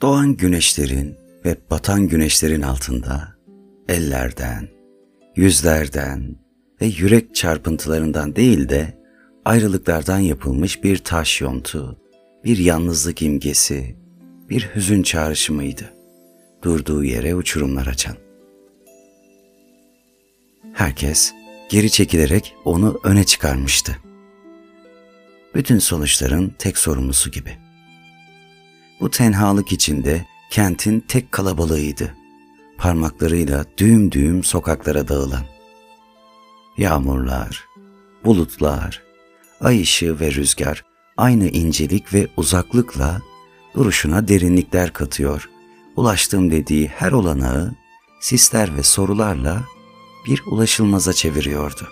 Doğan güneşlerin ve batan güneşlerin altında ellerden, yüzlerden ve yürek çarpıntılarından değil de ayrılıklardan yapılmış bir taş yontu, bir yalnızlık imgesi, bir hüzün çağrışımıydı. Durduğu yere uçurumlar açan. Herkes geri çekilerek onu öne çıkarmıştı. Bütün sonuçların tek sorumlusu gibi. Bu tenhalık içinde kentin tek kalabalığıydı. Parmaklarıyla düğüm düğüm sokaklara dağılan. Yağmurlar, bulutlar, ay ışığı ve rüzgar aynı incelik ve uzaklıkla duruşuna derinlikler katıyor. Ulaştım dediği her olanağı sisler ve sorularla bir ulaşılmaza çeviriyordu.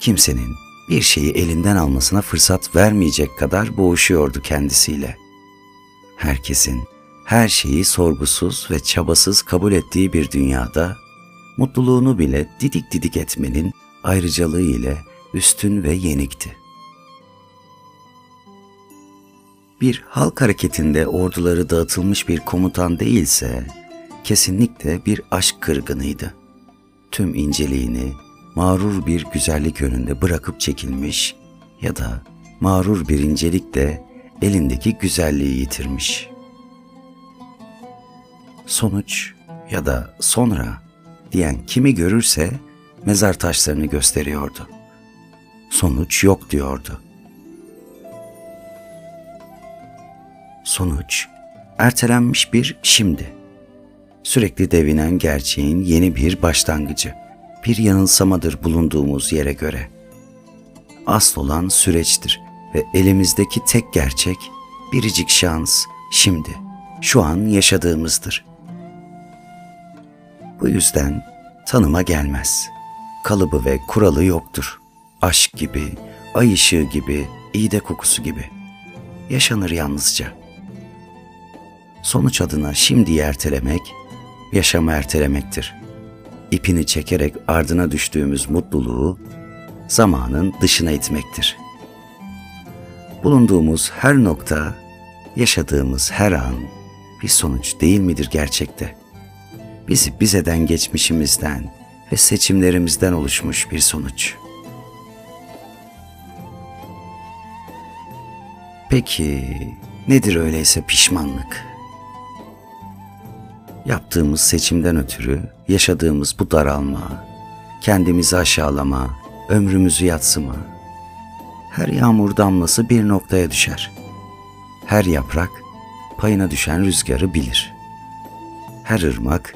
Kimsenin bir şeyi elinden almasına fırsat vermeyecek kadar boğuşuyordu kendisiyle. Herkesin her şeyi sorgusuz ve çabasız kabul ettiği bir dünyada mutluluğunu bile didik didik etmenin ayrıcalığı ile üstün ve yenikti. Bir halk hareketinde orduları dağıtılmış bir komutan değilse, kesinlikle bir aşk kırgınıydı. Tüm inceliğini mağrur bir güzellik önünde bırakıp çekilmiş ya da mağrur bir incelikle elindeki güzelliği yitirmiş. Sonuç ya da sonra diyen kimi görürse mezar taşlarını gösteriyordu. Sonuç yok diyordu. Sonuç ertelenmiş bir şimdi. Sürekli devinen gerçeğin yeni bir başlangıcı, bir yanılsamadır bulunduğumuz yere göre. Asıl olan süreçtir ve elimizdeki tek gerçek, biricik şans şimdi, şu an yaşadığımızdır. Bu yüzden tanıma gelmez. Kalıbı ve kuralı yoktur. Aşk gibi, ay ışığı gibi, iğde kokusu gibi. Yaşanır yalnızca. Sonuç adına şimdi ertelemek, yaşamı ertelemektir. İpini çekerek ardına düştüğümüz mutluluğu zamanın dışına itmektir. Bulunduğumuz her nokta, yaşadığımız her an bir sonuç değil midir gerçekte? Bizi bizeden geçmişimizden ve seçimlerimizden oluşmuş bir sonuç. Peki nedir öyleyse pişmanlık? Yaptığımız seçimden ötürü yaşadığımız bu daralma, kendimizi aşağılama, ömrümüzü yatsıma. Her yağmur damlası bir noktaya düşer. Her yaprak payına düşen rüzgarı bilir. Her ırmak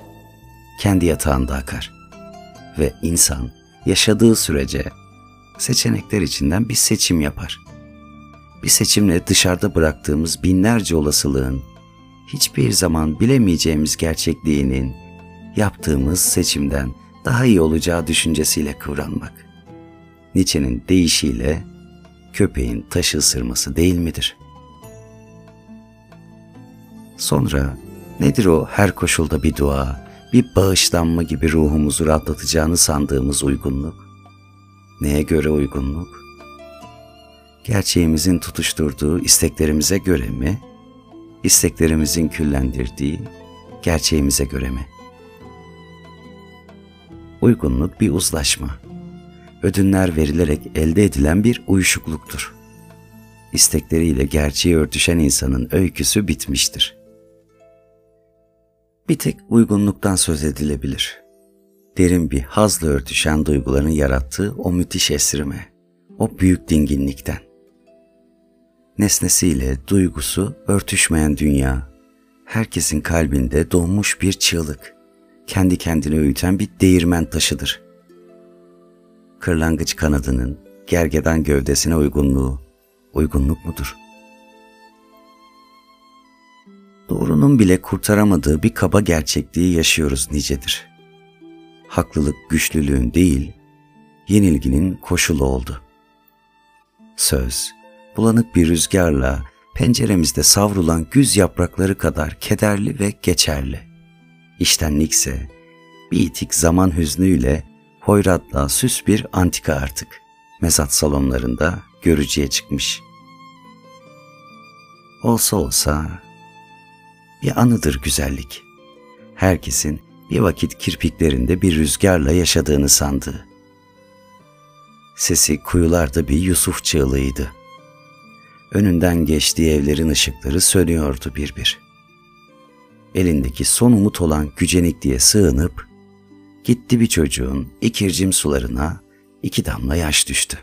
kendi yatağında akar. Ve insan yaşadığı sürece seçenekler içinden bir seçim yapar. Bir seçimle dışarıda bıraktığımız binlerce olasılığın hiçbir zaman bilemeyeceğimiz gerçekliğinin yaptığımız seçimden daha iyi olacağı düşüncesiyle kıvranmak. Nietzsche'nin deyişiyle köpeğin taşı ısırması değil midir? Sonra nedir o her koşulda bir dua, bir bağışlanma gibi ruhumuzu rahatlatacağını sandığımız uygunluk? Neye göre uygunluk? Gerçeğimizin tutuşturduğu isteklerimize göre mi? İsteklerimizin küllendirdiği gerçeğimize göre mi? Uygunluk bir uzlaşma. Ödünler verilerek elde edilen bir uyuşukluktur. İstekleriyle gerçeği örtüşen insanın öyküsü bitmiştir. Bir tek uygunluktan söz edilebilir. Derin bir hazla örtüşen duyguların yarattığı o müthiş esrime, o büyük dinginlikten nesnesiyle duygusu örtüşmeyen dünya, herkesin kalbinde donmuş bir çığlık, kendi kendine öğüten bir değirmen taşıdır. Kırlangıç kanadının gergedan gövdesine uygunluğu, uygunluk mudur? Doğrunun bile kurtaramadığı bir kaba gerçekliği yaşıyoruz nicedir. Haklılık güçlülüğün değil, yenilginin koşulu oldu. Söz, bulanık bir rüzgarla penceremizde savrulan güz yaprakları kadar kederli ve geçerli. İştenlikse bir itik zaman hüznüyle hoyratla süs bir antika artık. Mezat salonlarında görücüye çıkmış. Olsa olsa bir anıdır güzellik. Herkesin bir vakit kirpiklerinde bir rüzgarla yaşadığını sandığı. Sesi kuyularda bir Yusuf çığlığıydı. Önünden geçtiği evlerin ışıkları sönüyordu bir bir. Elindeki son umut olan gücenik diye sığınıp gitti bir çocuğun ikircim sularına iki damla yaş düştü.